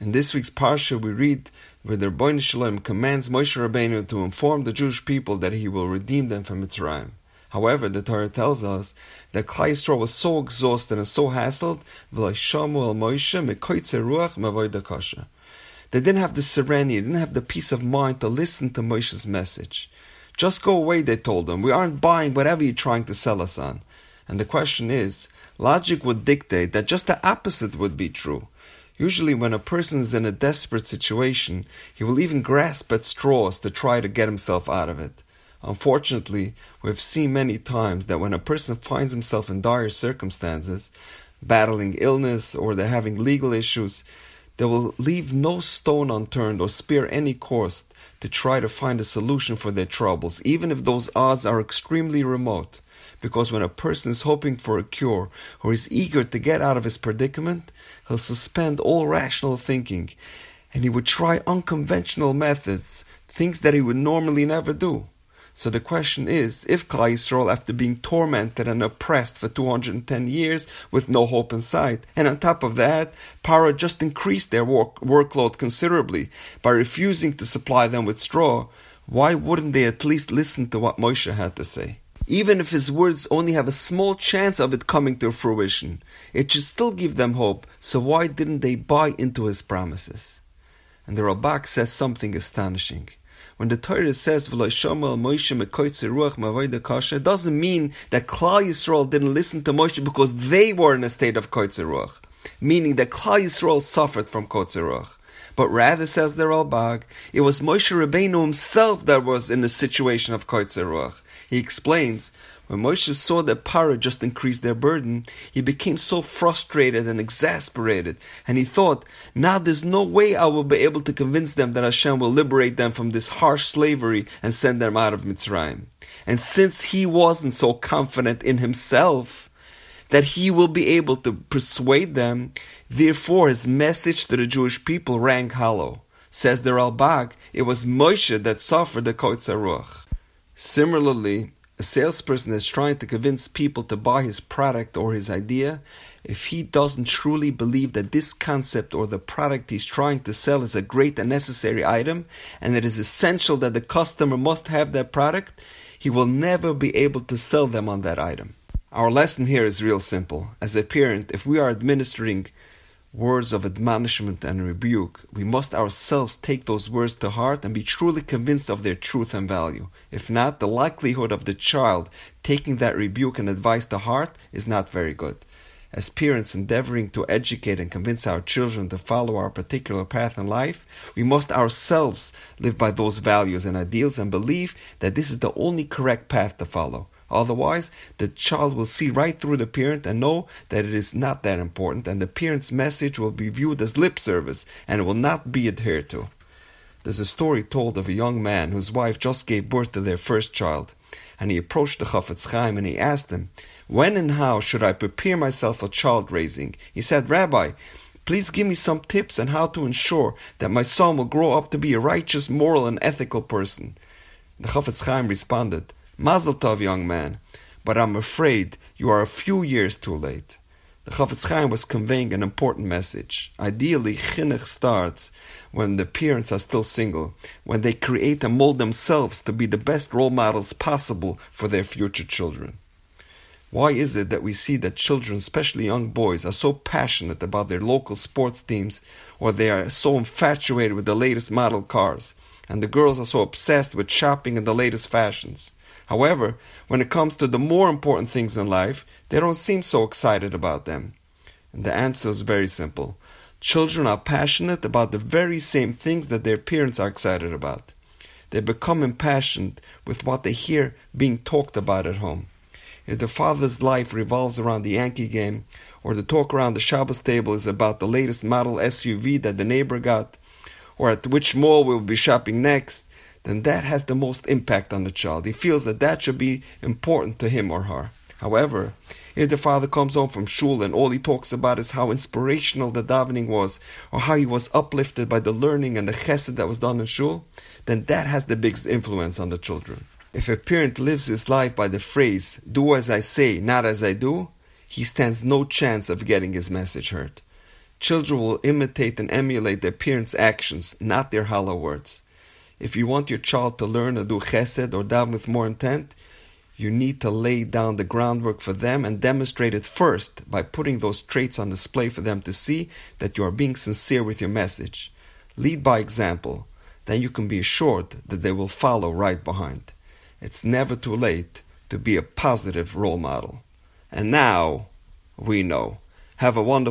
In this week's Parsha, we read where the Ribono Shel Olam commands Moshe Rabbeinu to inform the Jewish people that he will redeem them from Mitzrayim. However, the Torah tells us that Klal Yisrael was so exhausted and so hassled, they didn't have the serenity, they didn't have the peace of mind to listen to Moshe's message. Just go away, they told them. We aren't buying whatever you're trying to sell us on. And the question is, logic would dictate that just the opposite would be true. Usually, when a person is in a desperate situation, he will even grasp at straws to try to get himself out of it. Unfortunately, we have seen many times that when a person finds himself in dire circumstances, battling illness or they're having legal issues, they will leave no stone unturned or spare any cost to try to find a solution for their troubles, even if those odds are extremely remote. Because when a person is hoping for a cure or is eager to get out of his predicament, he'll suspend all rational thinking and he would try unconventional methods, things that he would normally never do. So the question is, if Klal after being tormented and oppressed for 210 years with no hope in sight, and on top of that, Paro just increased their work, workload considerably by refusing to supply them with straw, why wouldn't they at least listen to what Moshe had to say? Even if his words only have a small chance of it coming to fruition, it should still give them hope, so why didn't they buy into his promises? And the Ralbag says something astonishing. When the Torah says Moshe it doesn't mean that Klal Yisrael didn't listen to Moshe because they were in a state of ruach, meaning that Klal Yisrael suffered from ruach. But rather, says the Ralbag, it was Moshe Rabbeinu himself that was in a situation of ruach. He explains when Moshe saw that Paro just increased their burden, he became so frustrated and exasperated, and he thought, now there's no way I will be able to convince them that Hashem will liberate them from this harsh slavery and send them out of Mitzrayim. And since he wasn't so confident in himself that he will be able to persuade them, therefore his message to the Jewish people rang hollow. Says the Ralbag, it was Moshe that suffered the kotzer ruach. Similarly, a salesperson is trying to convince people to buy his product or his idea, if he doesn't truly believe that this concept or the product he's trying to sell is a great and necessary item, and it is essential that the customer must have that product, he will never be able to sell them on that item. Our lesson here is real simple. As a parent, if we are administering words of admonishment and rebuke, we must ourselves take those words to heart and be truly convinced of their truth and value. If not, the likelihood of the child taking that rebuke and advice to heart is not very good. As parents endeavoring to educate and convince our children to follow our particular path in life, we must ourselves live by those values and ideals and believe that this is the only correct path to follow. Otherwise, the child will see right through the parent and know that it is not that important, and the parent's message will be viewed as lip service and will not be adhered to. There's a story told of a young man whose wife just gave birth to their first child, and he approached the Chafetz Chaim and he asked him, When and how should I prepare myself for child raising? He said, Rabbi, Please give me some tips on how to ensure that my son will grow up to be a righteous, moral, and ethical person. The Chafetz Chaim responded, Mazel tov, young man, but I'm afraid you are a few years too late. The Chafetz Chaim was conveying an important message. Ideally, chinuch starts when the parents are still single, when they create and mold themselves to be the best role models possible for their future children. Why is it that we see that children, especially young boys, are so passionate about their local sports teams or they are so infatuated with the latest model cars, and the girls are so obsessed with shopping and the latest fashions? However, when it comes to the more important things in life, they don't seem so excited about them. And the answer is very simple. Children are passionate about the very same things that their parents are excited about. They become impassioned with what they hear being talked about at home. If the father's life revolves around the Yankee game, or the talk around the Shabbos table is about the latest model SUV that the neighbor got, or at which mall we'll be shopping next, then that has the most impact on the child. He feels that that should be important to him or her. However, if the father comes home from shul and all he talks about is how inspirational the davening was, or how he was uplifted by the learning and the chesed that was done in shul, then that has the biggest influence on the children. If a parent lives his life by the phrase, do as I say, not as I do, he stands no chance of getting his message heard. Children will imitate and emulate their parents' actions, not their hollow words. If you want your child to learn to do chesed or daven with more intent, you need to lay down the groundwork for them and demonstrate it first by putting those traits on display for them to see that you are being sincere with your message. Lead by example. Then you can be assured that they will follow right behind. It's never too late to be a positive role model. And now we know. Have a wonderful